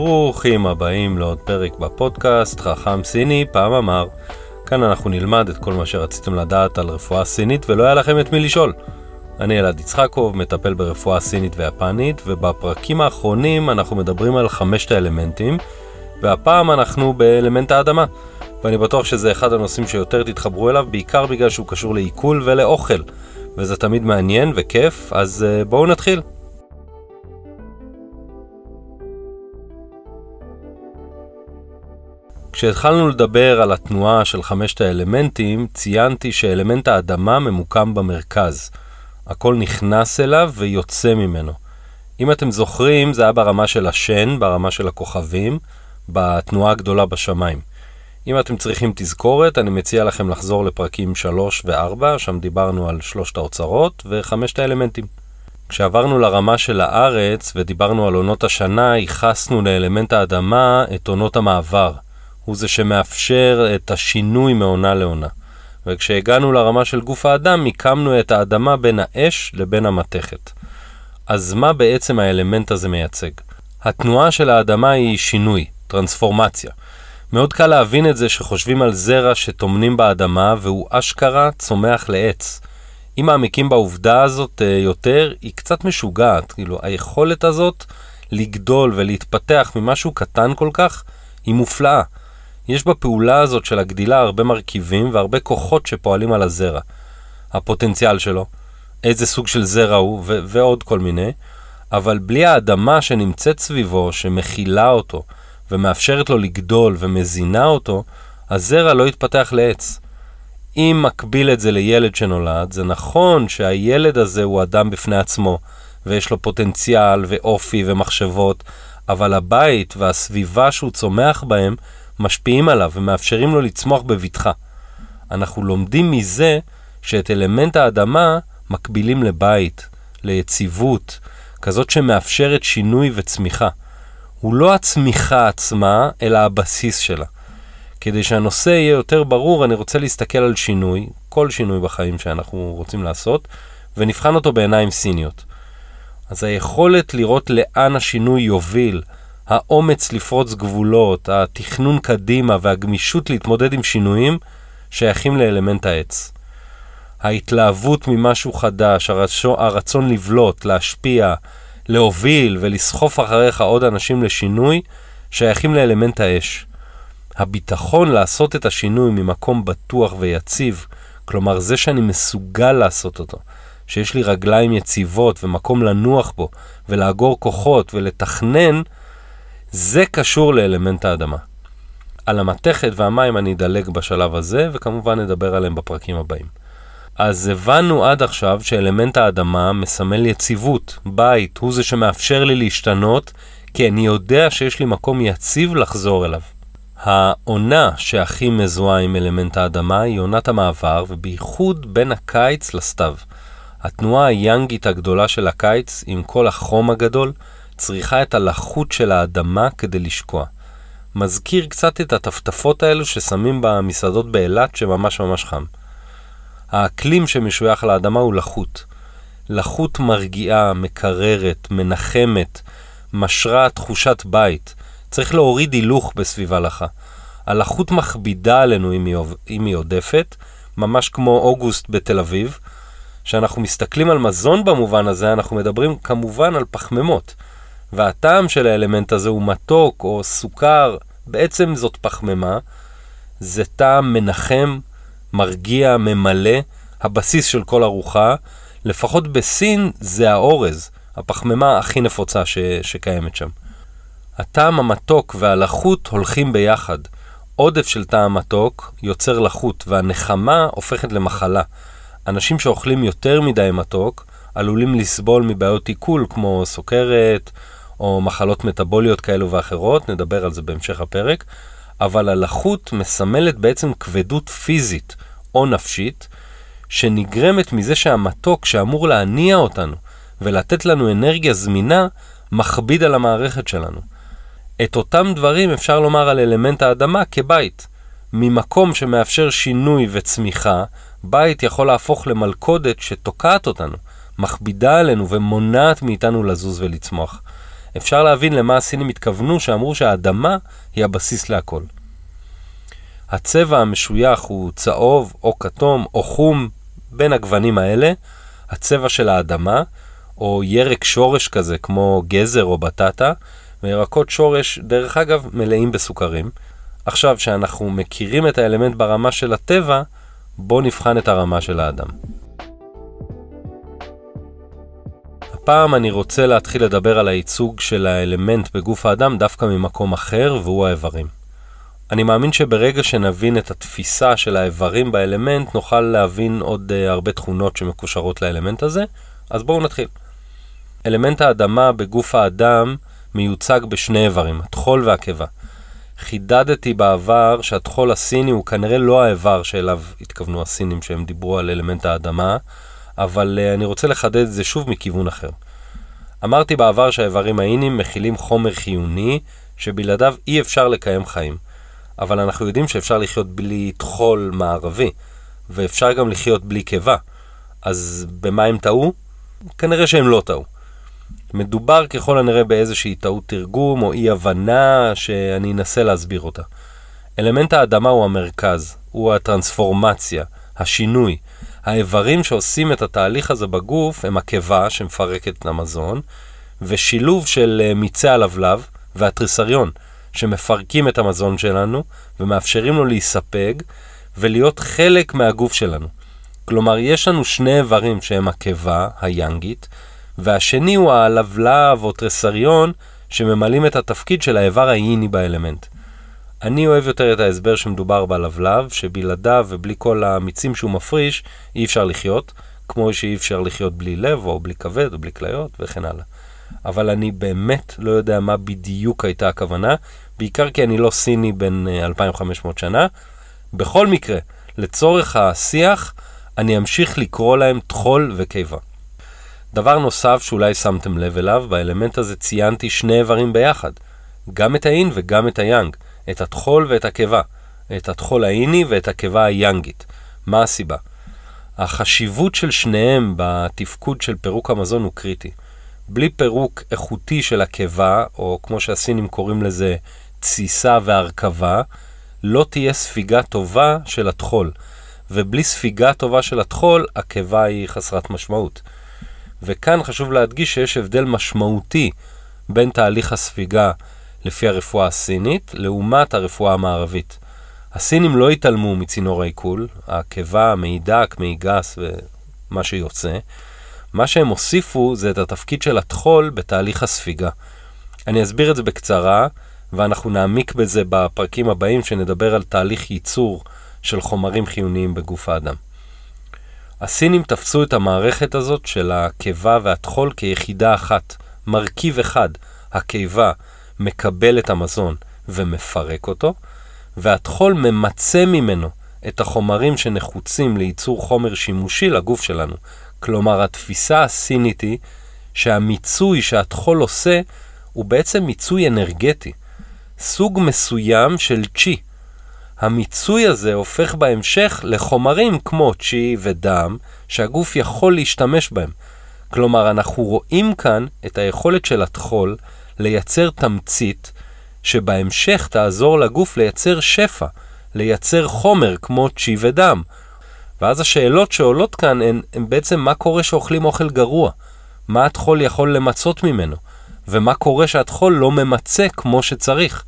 ברוכים הבאים לעוד פרק בפודקאסט חכם סיני, פעם אמר. כאן אנחנו נלמד את כל מה שרציתם לדעת על רפואה סינית ולא היה לכם את מי לשאול. אני אלעד יצחקוב, מטפל ברפואה סינית ויפנית, ובפרקים האחרונים אנחנו מדברים על חמשת האלמנטים, והפעם אנחנו באלמנט האדמה. ואני בטוח שזה אחד הנושאים שיותר תתחברו אליו, בעיקר בגלל שהוא קשור לעיכול ולאוכל. וזה תמיד מעניין וכיף, אז אה, בואו נתחיל. כשהתחלנו לדבר על התנועה של חמשת האלמנטים, ציינתי שאלמנט האדמה ממוקם במרכז. הכל נכנס אליו ויוצא ממנו. אם אתם זוכרים, זה היה ברמה של השן, ברמה של הכוכבים, בתנועה הגדולה בשמיים. אם אתם צריכים תזכורת, אני מציע לכם לחזור לפרקים 3 ו-4, שם דיברנו על שלושת האוצרות וחמשת האלמנטים. כשעברנו לרמה של הארץ ודיברנו על עונות השנה, ייחסנו לאלמנט האדמה את עונות המעבר. הוא זה שמאפשר את השינוי מעונה לעונה. וכשהגענו לרמה של גוף האדם, מיקמנו את האדמה בין האש לבין המתכת. אז מה בעצם האלמנט הזה מייצג? התנועה של האדמה היא שינוי, טרנספורמציה. מאוד קל להבין את זה שחושבים על זרע שטומנים באדמה והוא אשכרה צומח לעץ. אם מעמיקים בעובדה הזאת אה, יותר, היא קצת משוגעת. כאילו, היכולת הזאת לגדול ולהתפתח ממשהו קטן כל כך, היא מופלאה. יש בפעולה הזאת של הגדילה הרבה מרכיבים והרבה כוחות שפועלים על הזרע. הפוטנציאל שלו, איזה סוג של זרע הוא ו- ועוד כל מיני, אבל בלי האדמה שנמצאת סביבו, שמכילה אותו ומאפשרת לו לגדול ומזינה אותו, הזרע לא יתפתח לעץ. אם מקביל את זה לילד שנולד, זה נכון שהילד הזה הוא אדם בפני עצמו, ויש לו פוטנציאל ואופי ומחשבות, אבל הבית והסביבה שהוא צומח בהם משפיעים עליו ומאפשרים לו לצמוח בבטחה. אנחנו לומדים מזה שאת אלמנט האדמה מקבילים לבית, ליציבות, כזאת שמאפשרת שינוי וצמיחה. הוא לא הצמיחה עצמה, אלא הבסיס שלה. כדי שהנושא יהיה יותר ברור, אני רוצה להסתכל על שינוי, כל שינוי בחיים שאנחנו רוצים לעשות, ונבחן אותו בעיניים סיניות. אז היכולת לראות לאן השינוי יוביל, האומץ לפרוץ גבולות, התכנון קדימה והגמישות להתמודד עם שינויים שייכים לאלמנט העץ. ההתלהבות ממשהו חדש, הרצון, הרצון לבלוט, להשפיע, להוביל ולסחוף אחריך עוד אנשים לשינוי, שייכים לאלמנט האש. הביטחון לעשות את השינוי ממקום בטוח ויציב, כלומר זה שאני מסוגל לעשות אותו, שיש לי רגליים יציבות ומקום לנוח בו, ולאגור כוחות ולתכנן, זה קשור לאלמנט האדמה. על המתכת והמים אני אדלג בשלב הזה, וכמובן נדבר עליהם בפרקים הבאים. אז הבנו עד עכשיו שאלמנט האדמה מסמל יציבות, בית, הוא זה שמאפשר לי להשתנות, כי אני יודע שיש לי מקום יציב לחזור אליו. העונה שהכי מזוהה עם אלמנט האדמה היא עונת המעבר, ובייחוד בין הקיץ לסתיו. התנועה היאנגית הגדולה של הקיץ, עם כל החום הגדול, צריכה את הלחות של האדמה כדי לשקוע. מזכיר קצת את הטפטפות האלו ששמים במסעדות באילת שממש ממש חם. האקלים שמשוייך לאדמה הוא לחות. לחות מרגיעה, מקררת, מנחמת, משרה תחושת בית. צריך להוריד הילוך בסביבה לחה. הלחות מכבידה עלינו אם היא, אם היא עודפת, ממש כמו אוגוסט בתל אביב. כשאנחנו מסתכלים על מזון במובן הזה, אנחנו מדברים כמובן על פחמימות. והטעם של האלמנט הזה הוא מתוק או סוכר, בעצם זאת פחמימה. זה טעם מנחם, מרגיע, ממלא, הבסיס של כל ארוחה. לפחות בסין זה האורז, הפחמימה הכי נפוצה ש... שקיימת שם. הטעם המתוק והלחות הולכים ביחד. עודף של טעם מתוק יוצר לחות, והנחמה הופכת למחלה. אנשים שאוכלים יותר מדי מתוק עלולים לסבול מבעיות עיכול כמו סוכרת או מחלות מטבוליות כאלו ואחרות, נדבר על זה בהמשך הפרק, אבל הלחות מסמלת בעצם כבדות פיזית או נפשית, שנגרמת מזה שהמתוק שאמור להניע אותנו ולתת לנו אנרגיה זמינה, מכביד על המערכת שלנו. את אותם דברים אפשר לומר על אלמנט האדמה כבית. ממקום שמאפשר שינוי וצמיחה, בית יכול להפוך למלכודת שתוקעת אותנו, מכבידה עלינו ומונעת מאיתנו לזוז ולצמוח. אפשר להבין למה הסינים התכוונו שאמרו שהאדמה היא הבסיס להכל. הצבע המשוייך הוא צהוב או כתום או חום בין הגוונים האלה, הצבע של האדמה, או ירק שורש כזה כמו גזר או בטטה, וירקות שורש, דרך אגב, מלאים בסוכרים. עכשיו שאנחנו מכירים את האלמנט ברמה של הטבע, בואו נבחן את הרמה של האדם. הפעם אני רוצה להתחיל לדבר על הייצוג של האלמנט בגוף האדם דווקא ממקום אחר, והוא האיברים. אני מאמין שברגע שנבין את התפיסה של האיברים באלמנט, נוכל להבין עוד uh, הרבה תכונות שמקושרות לאלמנט הזה, אז בואו נתחיל. אלמנט האדמה בגוף האדם מיוצג בשני איברים, הטחול והקיבה. חידדתי בעבר שהטחול הסיני הוא כנראה לא האיבר שאליו התכוונו הסינים שהם דיברו על אלמנט האדמה, אבל uh, אני רוצה לחדד את זה שוב מכיוון אחר. אמרתי בעבר שהאיברים האינים מכילים חומר חיוני, שבלעדיו אי אפשר לקיים חיים. אבל אנחנו יודעים שאפשר לחיות בלי טחול מערבי, ואפשר גם לחיות בלי קיבה. אז במה הם טעו? כנראה שהם לא טעו. מדובר ככל הנראה באיזושהי טעות תרגום או אי הבנה שאני אנסה להסביר אותה. אלמנט האדמה הוא המרכז, הוא הטרנספורמציה, השינוי. האיברים שעושים את התהליך הזה בגוף הם הקיבה שמפרקת את המזון, ושילוב של אה, מיצי הלבלב והתריסריון, שמפרקים את המזון שלנו ומאפשרים לו להיספג ולהיות חלק מהגוף שלנו. כלומר, יש לנו שני איברים שהם הקיבה, היאנגית, והשני הוא הלבלב או טרסריון שממלאים את התפקיד של האיבר האיני באלמנט. אני אוהב יותר את ההסבר שמדובר בלבלב, שבלעדיו ובלי כל המיצים שהוא מפריש, אי אפשר לחיות, כמו שאי אפשר לחיות בלי לב או בלי כבד או בלי כליות וכן הלאה. אבל אני באמת לא יודע מה בדיוק הייתה הכוונה, בעיקר כי אני לא סיני בן 2500 אה, שנה. בכל מקרה, לצורך השיח, אני אמשיך לקרוא להם טחול וקיבה. דבר נוסף שאולי שמתם לב אליו, באלמנט הזה ציינתי שני איברים ביחד, גם את האין וגם את היאנג, את הטחול ואת הקיבה, את הטחול האיני ואת הקיבה היאנגית. מה הסיבה? החשיבות של שניהם בתפקוד של פירוק המזון הוא קריטי. בלי פירוק איכותי של הקיבה, או כמו שהסינים קוראים לזה, תסיסה והרכבה, לא תהיה ספיגה טובה של הטחול. ובלי ספיגה טובה של הטחול, הקיבה היא חסרת משמעות. וכאן חשוב להדגיש שיש הבדל משמעותי בין תהליך הספיגה לפי הרפואה הסינית, לעומת הרפואה המערבית. הסינים לא התעלמו מצינור העיכול, הקיבה, מעי דק, מעי גס ומה שיוצא, מה שהם הוסיפו זה את התפקיד של הטחול בתהליך הספיגה. אני אסביר את זה בקצרה, ואנחנו נעמיק בזה בפרקים הבאים שנדבר על תהליך ייצור של חומרים חיוניים בגוף האדם. הסינים תפסו את המערכת הזאת של הקיבה והטחול כיחידה אחת, מרכיב אחד, הקיבה מקבל את המזון ומפרק אותו, והטחול ממצה ממנו את החומרים שנחוצים לייצור חומר שימושי לגוף שלנו, כלומר, התפיסה הסינית היא שהמיצוי שהטחול עושה הוא בעצם מיצוי אנרגטי, סוג מסוים של צ'י. המיצוי הזה הופך בהמשך לחומרים כמו צ'י ודם, שהגוף יכול להשתמש בהם. כלומר, אנחנו רואים כאן את היכולת של הטחול לייצר תמצית, שבהמשך תעזור לגוף לייצר שפע, לייצר חומר כמו צ'י ודם, ואז השאלות שעולות כאן הן, הן בעצם מה קורה שאוכלים אוכל גרוע, מה הטחול יכול למצות ממנו, ומה קורה שהטחול לא ממצה כמו שצריך.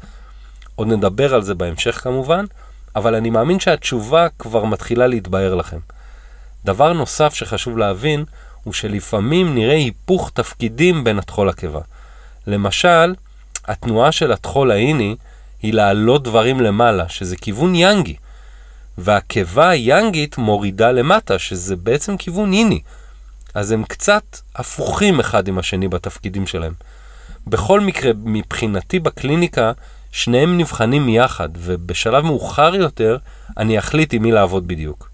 עוד נדבר על זה בהמשך כמובן, אבל אני מאמין שהתשובה כבר מתחילה להתבהר לכם. דבר נוסף שחשוב להבין, הוא שלפעמים נראה היפוך תפקידים בין הטחול לקיבה. למשל, התנועה של הטחול האיני היא להעלות דברים למעלה, שזה כיוון יאנגי. והקיבה היאנגית מורידה למטה, שזה בעצם כיוון איני. אז הם קצת הפוכים אחד עם השני בתפקידים שלהם. בכל מקרה, מבחינתי בקליניקה, שניהם נבחנים יחד, ובשלב מאוחר יותר, אני אחליט עם מי לעבוד בדיוק.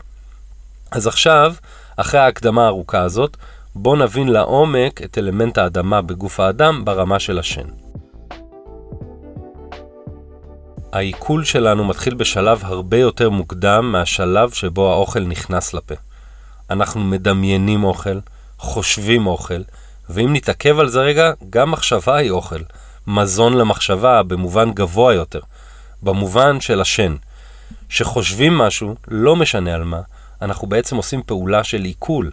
אז עכשיו, אחרי ההקדמה הארוכה הזאת, בואו נבין לעומק את אלמנט האדמה בגוף האדם ברמה של השן. העיכול שלנו מתחיל בשלב הרבה יותר מוקדם מהשלב שבו האוכל נכנס לפה. אנחנו מדמיינים אוכל, חושבים אוכל, ואם נתעכב על זה רגע, גם מחשבה היא אוכל. מזון למחשבה במובן גבוה יותר, במובן של השן. שחושבים משהו, לא משנה על מה, אנחנו בעצם עושים פעולה של עיכול.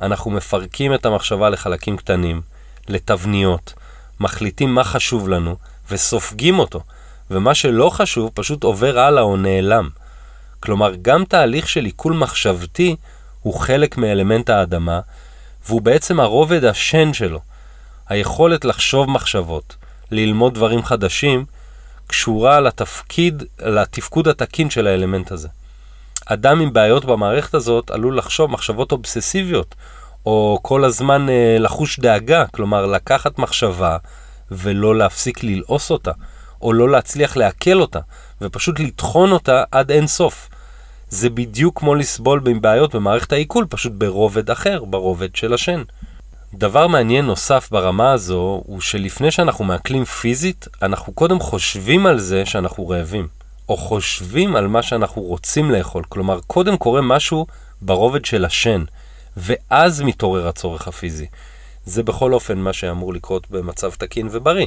אנחנו מפרקים את המחשבה לחלקים קטנים, לתבניות, מחליטים מה חשוב לנו, וסופגים אותו, ומה שלא חשוב פשוט עובר הלאה או נעלם. כלומר, גם תהליך של עיכול מחשבתי הוא חלק מאלמנט האדמה, והוא בעצם הרובד השן שלו. היכולת לחשוב מחשבות, ללמוד דברים חדשים, קשורה לתפקיד, לתפקוד התקין של האלמנט הזה. אדם עם בעיות במערכת הזאת עלול לחשוב מחשבות אובססיביות, או כל הזמן אה, לחוש דאגה, כלומר לקחת מחשבה ולא להפסיק ללעוס אותה, או לא להצליח לעכל אותה, ופשוט לטחון אותה עד אין סוף. זה בדיוק כמו לסבול מבעיות במערכת העיכול, פשוט ברובד אחר, ברובד של השן. דבר מעניין נוסף ברמה הזו, הוא שלפני שאנחנו מעכלים פיזית, אנחנו קודם חושבים על זה שאנחנו רעבים, או חושבים על מה שאנחנו רוצים לאכול. כלומר, קודם קורה משהו ברובד של השן, ואז מתעורר הצורך הפיזי. זה בכל אופן מה שאמור לקרות במצב תקין ובריא.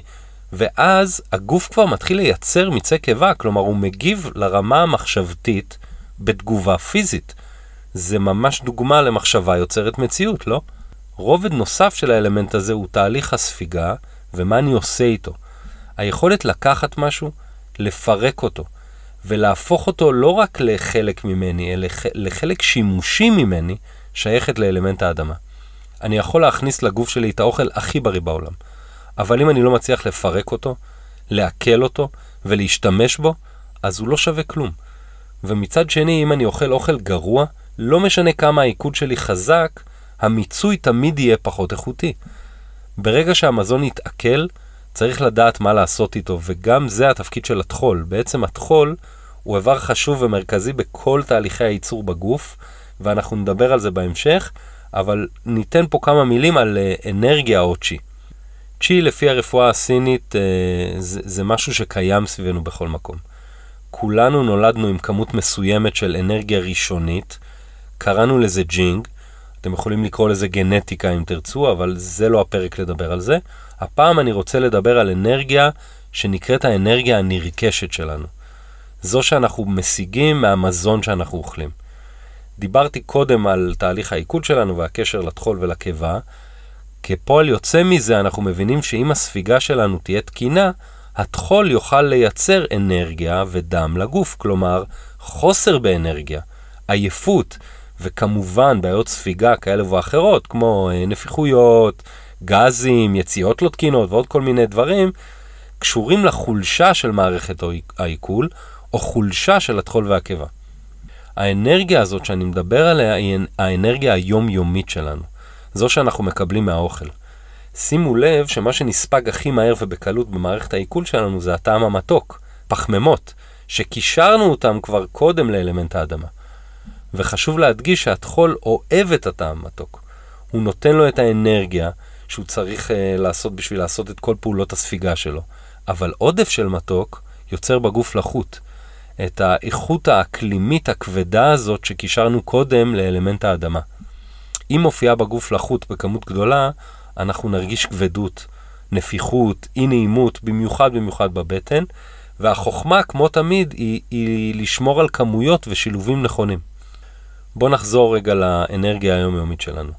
ואז הגוף כבר מתחיל לייצר מיצי קיבה, כלומר הוא מגיב לרמה המחשבתית בתגובה פיזית. זה ממש דוגמה למחשבה יוצרת מציאות, לא? רובד נוסף של האלמנט הזה הוא תהליך הספיגה ומה אני עושה איתו. היכולת לקחת משהו, לפרק אותו, ולהפוך אותו לא רק לחלק ממני, אלא לחלק שימושי ממני, שייכת לאלמנט האדמה. אני יכול להכניס לגוף שלי את האוכל הכי בריא בעולם, אבל אם אני לא מצליח לפרק אותו, לעכל אותו ולהשתמש בו, אז הוא לא שווה כלום. ומצד שני, אם אני אוכל אוכל גרוע, לא משנה כמה העיכוד שלי חזק, המיצוי תמיד יהיה פחות איכותי. ברגע שהמזון יתעכל, צריך לדעת מה לעשות איתו, וגם זה התפקיד של הטחול. בעצם הטחול הוא איבר חשוב ומרכזי בכל תהליכי הייצור בגוף, ואנחנו נדבר על זה בהמשך, אבל ניתן פה כמה מילים על uh, אנרגיה או צ'י. צ'י לפי הרפואה הסינית uh, זה, זה משהו שקיים סביבנו בכל מקום. כולנו נולדנו עם כמות מסוימת של אנרגיה ראשונית, קראנו לזה ג'ינג, אתם יכולים לקרוא לזה גנטיקה אם תרצו, אבל זה לא הפרק לדבר על זה. הפעם אני רוצה לדבר על אנרגיה שנקראת האנרגיה הנרכשת שלנו. זו שאנחנו משיגים מהמזון שאנחנו אוכלים. דיברתי קודם על תהליך העיכול שלנו והקשר לטחול ולקיבה. כפועל יוצא מזה אנחנו מבינים שאם הספיגה שלנו תהיה תקינה, הטחול יוכל לייצר אנרגיה ודם לגוף, כלומר חוסר באנרגיה, עייפות, וכמובן בעיות ספיגה כאלה ואחרות, כמו אה, נפיחויות, גזים, יציאות לא תקינות ועוד כל מיני דברים, קשורים לחולשה של מערכת העיכול, או חולשה של הטחול והקיבה. האנרגיה הזאת שאני מדבר עליה היא האנרגיה היומיומית שלנו, זו שאנחנו מקבלים מהאוכל. שימו לב שמה שנספג הכי מהר ובקלות במערכת העיכול שלנו זה הטעם המתוק, פחמימות, שקישרנו אותם כבר קודם לאלמנט האדמה. וחשוב להדגיש שהטחול אוהב את הטעם מתוק. הוא נותן לו את האנרגיה שהוא צריך uh, לעשות בשביל לעשות את כל פעולות הספיגה שלו. אבל עודף של מתוק יוצר בגוף לחות. את האיכות האקלימית הכבדה הזאת שקישרנו קודם לאלמנט האדמה. אם מופיעה בגוף לחות בכמות גדולה, אנחנו נרגיש כבדות, נפיחות, אי נעימות, במיוחד במיוחד בבטן, והחוכמה, כמו תמיד, היא, היא לשמור על כמויות ושילובים נכונים. בואו נחזור רגע לאנרגיה היומיומית שלנו.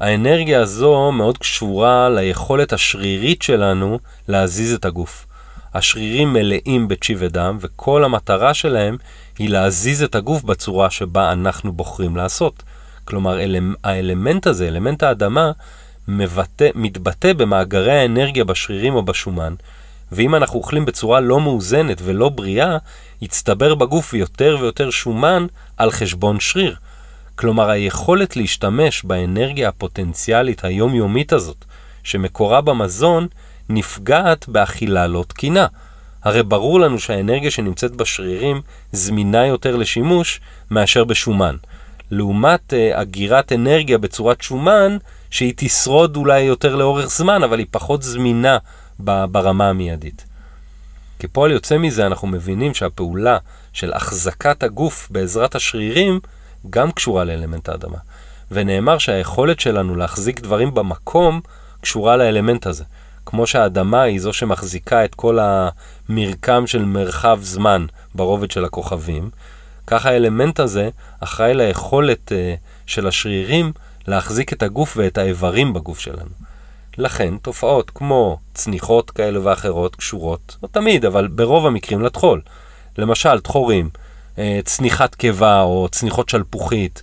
האנרגיה הזו מאוד קשורה ליכולת השרירית שלנו להזיז את הגוף. השרירים מלאים בצ'י ודם, וכל המטרה שלהם היא להזיז את הגוף בצורה שבה אנחנו בוחרים לעשות. כלומר, אלמ- האלמנט הזה, אלמנט האדמה, מבטא, מתבטא במאגרי האנרגיה בשרירים או בשומן, ואם אנחנו אוכלים בצורה לא מאוזנת ולא בריאה, יצטבר בגוף יותר ויותר שומן על חשבון שריר. כלומר, היכולת להשתמש באנרגיה הפוטנציאלית היומיומית הזאת, שמקורה במזון, נפגעת באכילה לא תקינה. הרי ברור לנו שהאנרגיה שנמצאת בשרירים זמינה יותר לשימוש מאשר בשומן. לעומת uh, אגירת אנרגיה בצורת שומן, שהיא תשרוד אולי יותר לאורך זמן, אבל היא פחות זמינה ברמה המיידית. כפועל יוצא מזה אנחנו מבינים שהפעולה של החזקת הגוף בעזרת השרירים גם קשורה לאלמנט האדמה. ונאמר שהיכולת שלנו להחזיק דברים במקום קשורה לאלמנט הזה. כמו שהאדמה היא זו שמחזיקה את כל המרקם של מרחב זמן ברובד של הכוכבים, כך האלמנט הזה אחראי ליכולת uh, של השרירים להחזיק את הגוף ואת האיברים בגוף שלנו. לכן, תופעות כמו צניחות כאלה ואחרות קשורות, לא תמיד, אבל ברוב המקרים לטחול. למשל, טחורים, צניחת קיבה או צניחות שלפוחית,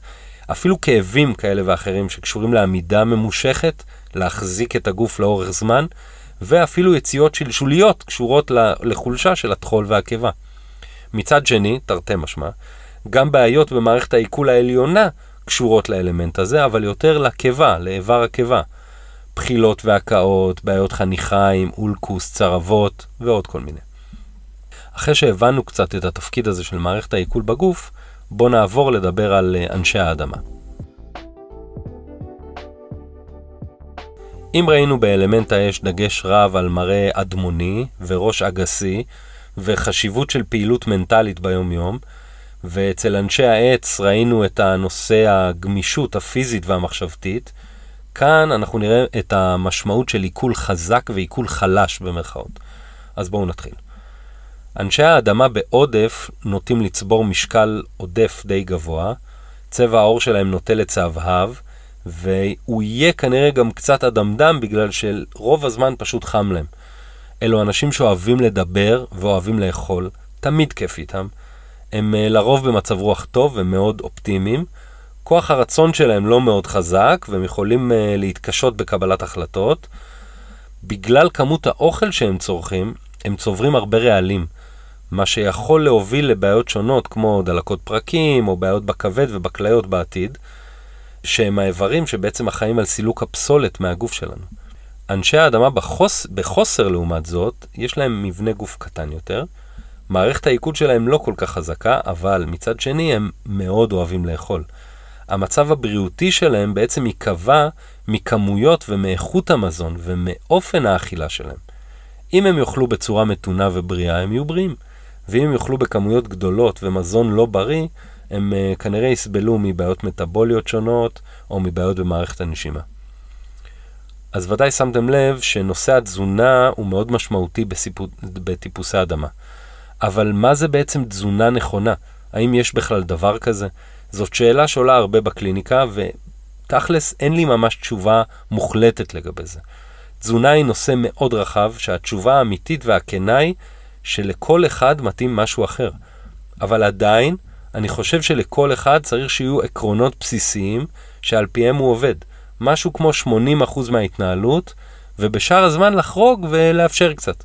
אפילו כאבים כאלה ואחרים שקשורים לעמידה ממושכת, להחזיק את הגוף לאורך זמן, ואפילו יציאות שלשוליות קשורות לחולשה של הטחול והקיבה. מצד שני, תרתי משמע, גם בעיות במערכת העיכול העליונה קשורות לאלמנט הזה, אבל יותר לקיבה, לאיבר הקיבה. בחילות והקאות, בעיות חניכיים, אולקוס, צרבות ועוד כל מיני. אחרי שהבנו קצת את התפקיד הזה של מערכת העיכול בגוף, בואו נעבור לדבר על אה, אנשי האדמה. אם ראינו באלמנט האש דגש רב על מראה אדמוני וראש אגסי וחשיבות של פעילות מנטלית ביום-יום, ואצל אנשי העץ ראינו את הנושא הגמישות הפיזית והמחשבתית, כאן אנחנו נראה את המשמעות של עיכול חזק ועיכול חלש במרכאות. אז בואו נתחיל. אנשי האדמה בעודף נוטים לצבור משקל עודף די גבוה, צבע העור שלהם נוטה לצהבהב, והוא יהיה כנראה גם קצת אדמדם בגלל שרוב הזמן פשוט חם להם. אלו אנשים שאוהבים לדבר ואוהבים לאכול, תמיד כיף איתם. הם אה, לרוב במצב רוח טוב ומאוד אופטימיים. כוח הרצון שלהם לא מאוד חזק, והם יכולים uh, להתקשות בקבלת החלטות. בגלל כמות האוכל שהם צורכים, הם צוברים הרבה רעלים, מה שיכול להוביל לבעיות שונות כמו דלקות פרקים, או בעיות בכבד ובכליות בעתיד, שהם האיברים שבעצם אחראים על סילוק הפסולת מהגוף שלנו. אנשי האדמה בחוס, בחוסר לעומת זאת, יש להם מבנה גוף קטן יותר, מערכת העיכול שלהם לא כל כך חזקה, אבל מצד שני הם מאוד אוהבים לאכול. המצב הבריאותי שלהם בעצם ייקבע מכמויות ומאיכות המזון ומאופן האכילה שלהם. אם הם יאכלו בצורה מתונה ובריאה, הם יהיו בריאים. ואם הם יאכלו בכמויות גדולות ומזון לא בריא, הם uh, כנראה יסבלו מבעיות מטבוליות שונות או מבעיות במערכת הנשימה. אז ודאי שמתם לב שנושא התזונה הוא מאוד משמעותי בסיפו... בטיפוסי אדמה. אבל מה זה בעצם תזונה נכונה? האם יש בכלל דבר כזה? זאת שאלה שעולה הרבה בקליניקה, ותכלס אין לי ממש תשובה מוחלטת לגבי זה. תזונה היא נושא מאוד רחב, שהתשובה האמיתית והכנה היא שלכל אחד מתאים משהו אחר. אבל עדיין, אני חושב שלכל אחד צריך שיהיו עקרונות בסיסיים שעל פיהם הוא עובד. משהו כמו 80% מההתנהלות, ובשאר הזמן לחרוג ולאפשר קצת.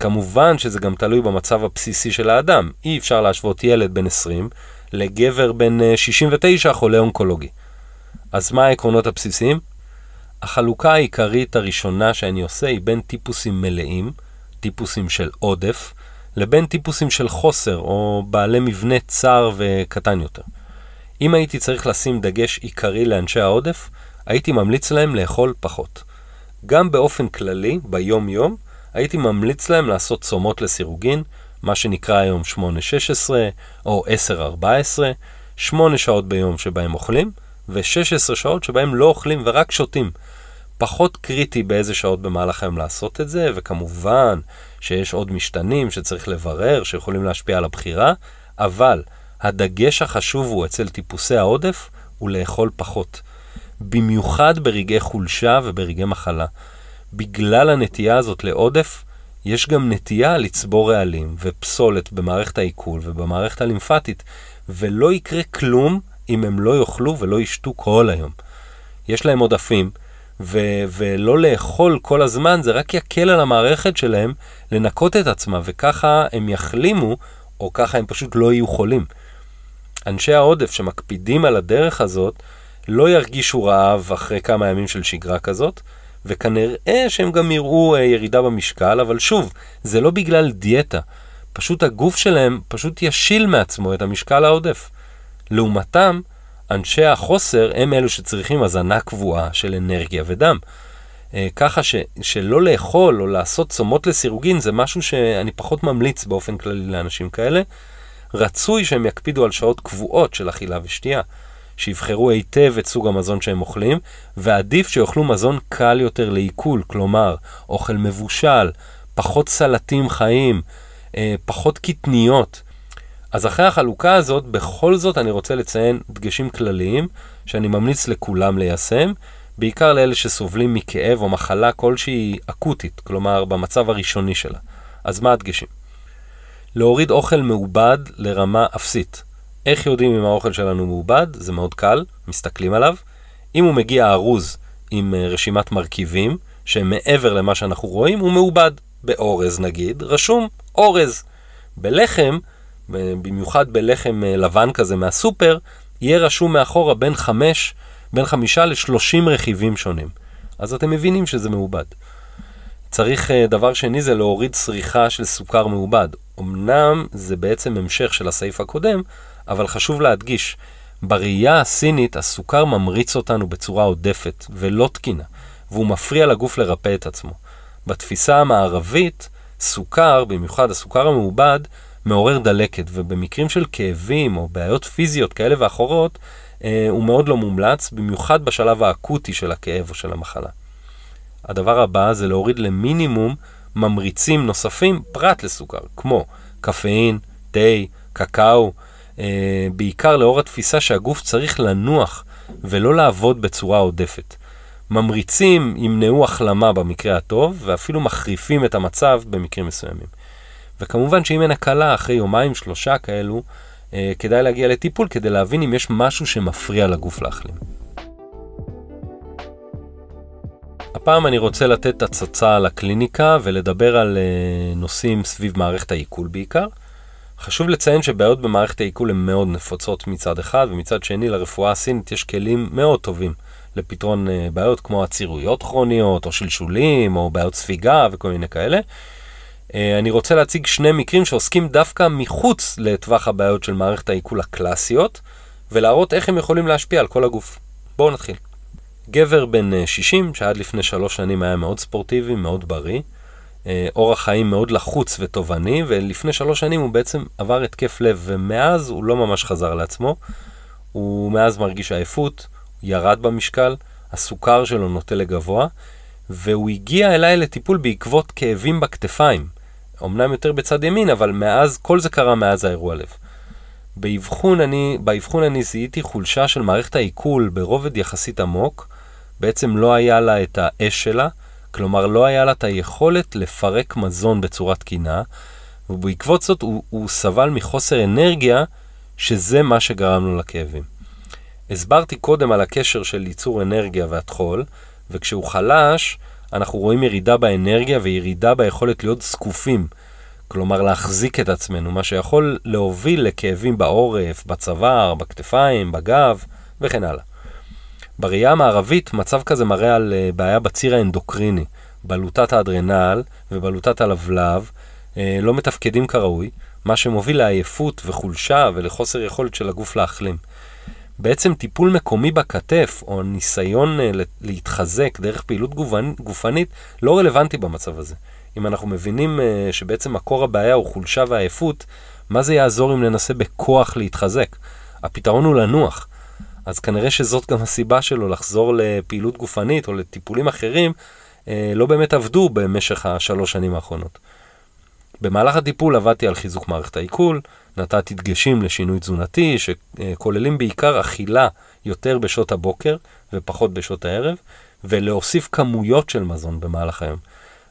כמובן שזה גם תלוי במצב הבסיסי של האדם. אי אפשר להשוות ילד בן 20 לגבר בן 69 אה, חולה אונקולוגי. אז מה העקרונות הבסיסיים? החלוקה העיקרית הראשונה שאני עושה היא בין טיפוסים מלאים, טיפוסים של עודף, לבין טיפוסים של חוסר או בעלי מבנה צר וקטן יותר. אם הייתי צריך לשים דגש עיקרי לאנשי העודף, הייתי ממליץ להם לאכול פחות. גם באופן כללי, ביום-יום, הייתי ממליץ להם לעשות צומות לסירוגין, מה שנקרא היום 8-16 או 10-14, 8 שעות ביום שבהם אוכלים, ו-16 שעות שבהם לא אוכלים ורק שותים. פחות קריטי באיזה שעות במהלך היום לעשות את זה, וכמובן שיש עוד משתנים שצריך לברר, שיכולים להשפיע על הבחירה, אבל הדגש החשוב הוא אצל טיפוסי העודף, הוא לאכול פחות. במיוחד ברגעי חולשה וברגעי מחלה. בגלל הנטייה הזאת לעודף, יש גם נטייה לצבור רעלים ופסולת במערכת העיכול ובמערכת הלימפטית, ולא יקרה כלום אם הם לא יאכלו ולא ישתו כל היום. יש להם עודפים, ו- ולא לאכול כל הזמן, זה רק יקל על המערכת שלהם לנקות את עצמה, וככה הם יחלימו, או ככה הם פשוט לא יהיו חולים. אנשי העודף שמקפידים על הדרך הזאת, לא ירגישו רעב אחרי כמה ימים של שגרה כזאת, וכנראה שהם גם יראו אה, ירידה במשקל, אבל שוב, זה לא בגלל דיאטה. פשוט הגוף שלהם פשוט ישיל מעצמו את המשקל העודף. לעומתם, אנשי החוסר הם אלו שצריכים הזנה קבועה של אנרגיה ודם. אה, ככה ש, שלא לאכול או לעשות צומות לסירוגין זה משהו שאני פחות ממליץ באופן כללי לאנשים כאלה. רצוי שהם יקפידו על שעות קבועות של אכילה ושתייה. שיבחרו היטב את סוג המזון שהם אוכלים, ועדיף שיאכלו מזון קל יותר לעיכול, כלומר, אוכל מבושל, פחות סלטים חיים, אה, פחות קטניות. אז אחרי החלוקה הזאת, בכל זאת אני רוצה לציין דגשים כלליים, שאני ממליץ לכולם ליישם, בעיקר לאלה שסובלים מכאב או מחלה כלשהי אקוטית, כלומר במצב הראשוני שלה. אז מה הדגשים? להוריד אוכל מעובד לרמה אפסית. איך יודעים אם האוכל שלנו מעובד? זה מאוד קל, מסתכלים עליו. אם הוא מגיע ארוז עם אה, רשימת מרכיבים, שהם מעבר למה שאנחנו רואים, הוא מעובד. באורז נגיד, רשום אורז. בלחם, במיוחד בלחם אה, לבן כזה מהסופר, יהיה רשום מאחורה בין חמש, בין חמישה לשלושים רכיבים שונים. אז אתם מבינים שזה מעובד. צריך, אה, דבר שני זה להוריד צריכה של סוכר מעובד. אמנם זה בעצם המשך של הסעיף הקודם, אבל חשוב להדגיש, בראייה הסינית הסוכר ממריץ אותנו בצורה עודפת ולא תקינה, והוא מפריע לגוף לרפא את עצמו. בתפיסה המערבית, סוכר, במיוחד הסוכר המעובד, מעורר דלקת, ובמקרים של כאבים או בעיות פיזיות כאלה ואחרות, אה, הוא מאוד לא מומלץ, במיוחד בשלב האקוטי של הכאב או של המחלה. הדבר הבא זה להוריד למינימום ממריצים נוספים פרט לסוכר, כמו קפאין, תה, קקאו, אה, בעיקר לאור התפיסה שהגוף צריך לנוח ולא לעבוד בצורה עודפת. ממריצים ימנעו החלמה במקרה הטוב, ואפילו מחריפים את המצב במקרים מסוימים. וכמובן שאם אין הקלה אחרי יומיים, שלושה כאלו, אה, כדאי להגיע לטיפול כדי להבין אם יש משהו שמפריע לגוף להחלים. הפעם אני רוצה לתת הצצה על הקליניקה ולדבר על אה, נושאים סביב מערכת העיכול בעיקר. חשוב לציין שבעיות במערכת העיכול הן מאוד נפוצות מצד אחד, ומצד שני לרפואה הסינית יש כלים מאוד טובים לפתרון אה, בעיות כמו עצירויות כרוניות, או שלשולים, או בעיות ספיגה וכל מיני כאלה. אה, אני רוצה להציג שני מקרים שעוסקים דווקא מחוץ לטווח הבעיות של מערכת העיכול הקלאסיות, ולהראות איך הם יכולים להשפיע על כל הגוף. בואו נתחיל. גבר בן 60, אה, שעד לפני שלוש שנים היה מאוד ספורטיבי, מאוד בריא, אורח חיים מאוד לחוץ ותובעני, ולפני שלוש שנים הוא בעצם עבר התקף לב, ומאז הוא לא ממש חזר לעצמו. הוא מאז מרגיש עייפות, ירד במשקל, הסוכר שלו נוטה לגבוה, והוא הגיע אליי לטיפול בעקבות כאבים בכתפיים. אמנם יותר בצד ימין, אבל מאז, כל זה קרה מאז האירוע לב. באבחון אני, באבחון אני זיהיתי חולשה של מערכת העיכול ברובד יחסית עמוק, בעצם לא היה לה את האש שלה, כלומר לא היה לה את היכולת לפרק מזון בצורה תקינה, ובעקבות זאת הוא, הוא סבל מחוסר אנרגיה, שזה מה שגרם לו לכאבים. הסברתי קודם על הקשר של ייצור אנרגיה והטחול, וכשהוא חלש, אנחנו רואים ירידה באנרגיה וירידה ביכולת להיות זקופים, כלומר להחזיק את עצמנו, מה שיכול להוביל לכאבים בעורף, בצוואר, בכתפיים, בגב וכן הלאה. בראייה המערבית, מצב כזה מראה על אה, בעיה בציר האנדוקריני, בלוטת האדרנל ובלוטת הלבלב, אה, לא מתפקדים כראוי, מה שמוביל לעייפות וחולשה ולחוסר יכולת של הגוף להחלים. בעצם טיפול מקומי בכתף, או ניסיון uh, להתחזק דרך פעילות גופנית, לא רלוונטי במצב הזה. אם אנחנו מבינים uh, שבעצם מקור הבעיה הוא חולשה ועייפות, מה זה יעזור אם ננסה בכוח להתחזק? הפתרון הוא לנוח. אז כנראה שזאת גם הסיבה שלו לחזור לפעילות גופנית או לטיפולים אחרים, uh, לא באמת עבדו במשך השלוש שנים האחרונות. במהלך הטיפול עבדתי על חיזוק מערכת העיכול, נתתי דגשים לשינוי תזונתי, שכוללים בעיקר אכילה יותר בשעות הבוקר ופחות בשעות הערב, ולהוסיף כמויות של מזון במהלך היום.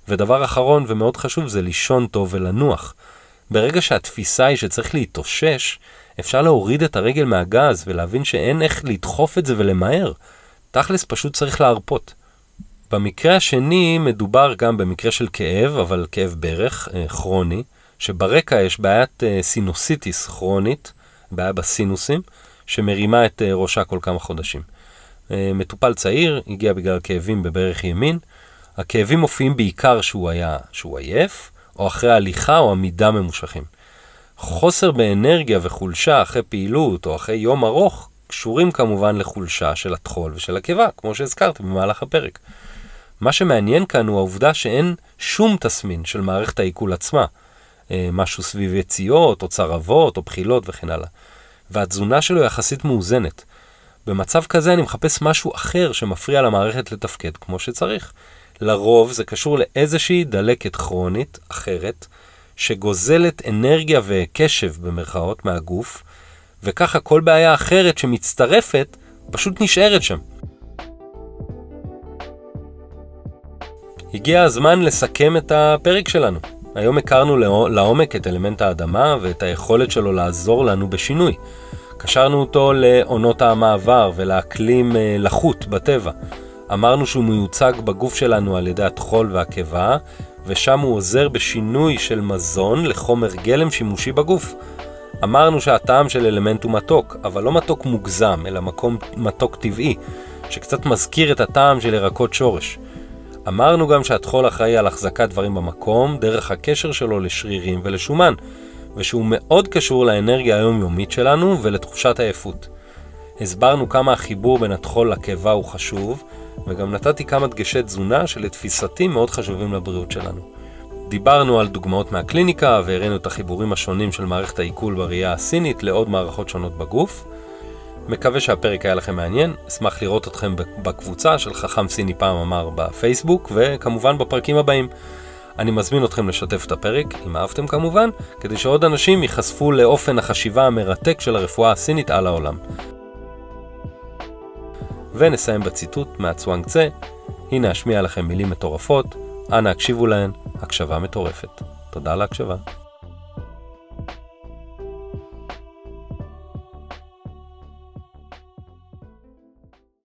ודבר אחרון ומאוד חשוב זה לישון טוב ולנוח. ברגע שהתפיסה היא שצריך להתאושש, אפשר להוריד את הרגל מהגז ולהבין שאין איך לדחוף את זה ולמהר. תכלס פשוט צריך להרפות. במקרה השני מדובר גם במקרה של כאב, אבל כאב ברך, אה, כרוני, שברקע יש בעיית אה, סינוסיטיס כרונית, בעיה בסינוסים, שמרימה את אה, ראשה כל כמה חודשים. מטופל צעיר, הגיע בגלל כאבים בברך ימין. הכאבים מופיעים בעיקר שהוא היה, שהוא עייף, או אחרי הליכה או עמידה ממושכים. חוסר באנרגיה וחולשה אחרי פעילות או אחרי יום ארוך, קשורים כמובן לחולשה של הטחול ושל הקיבה, כמו שהזכרתי במהלך הפרק. מה שמעניין כאן הוא העובדה שאין שום תסמין של מערכת העיכול עצמה, אה, משהו סביב יציאות, או צרבות, או בחילות וכן הלאה. והתזונה שלו יחסית מאוזנת. במצב כזה אני מחפש משהו אחר שמפריע למערכת לתפקד כמו שצריך. לרוב זה קשור לאיזושהי דלקת כרונית אחרת, שגוזלת אנרגיה וקשב במרכאות מהגוף, וככה כל בעיה אחרת שמצטרפת פשוט נשארת שם. הגיע הזמן לסכם את הפרק שלנו. היום הכרנו לעומק את אלמנט האדמה ואת היכולת שלו לעזור לנו בשינוי. קשרנו אותו לעונות המעבר ולאקלים אה, לחות בטבע. אמרנו שהוא מיוצג בגוף שלנו על ידי הטחול והקיבה, ושם הוא עוזר בשינוי של מזון לחומר גלם שימושי בגוף. אמרנו שהטעם של אלמנט הוא מתוק, אבל לא מתוק מוגזם, אלא מקום מתוק טבעי, שקצת מזכיר את הטעם של ירקות שורש. אמרנו גם שהטחול אחראי על החזקת דברים במקום, דרך הקשר שלו לשרירים ולשומן, ושהוא מאוד קשור לאנרגיה היומיומית שלנו ולתחושת עייפות. הסברנו כמה החיבור בין הטחול לקיבה הוא חשוב, וגם נתתי כמה דגשי תזונה שלתפיסתי מאוד חשובים לבריאות שלנו. דיברנו על דוגמאות מהקליניקה והראינו את החיבורים השונים של מערכת העיכול בראייה הסינית לעוד מערכות שונות בגוף. מקווה שהפרק היה לכם מעניין, אשמח לראות אתכם בקבוצה של חכם סיני פעם אמר בפייסבוק, וכמובן בפרקים הבאים. אני מזמין אתכם לשתף את הפרק, אם אהבתם כמובן, כדי שעוד אנשים ייחשפו לאופן החשיבה המרתק של הרפואה הסינית על העולם. ונסיים בציטוט מהצואנג צה, הנה אשמיע לכם מילים מטורפות, אנא הקשיבו להן, הקשבה מטורפת. תודה על ההקשבה.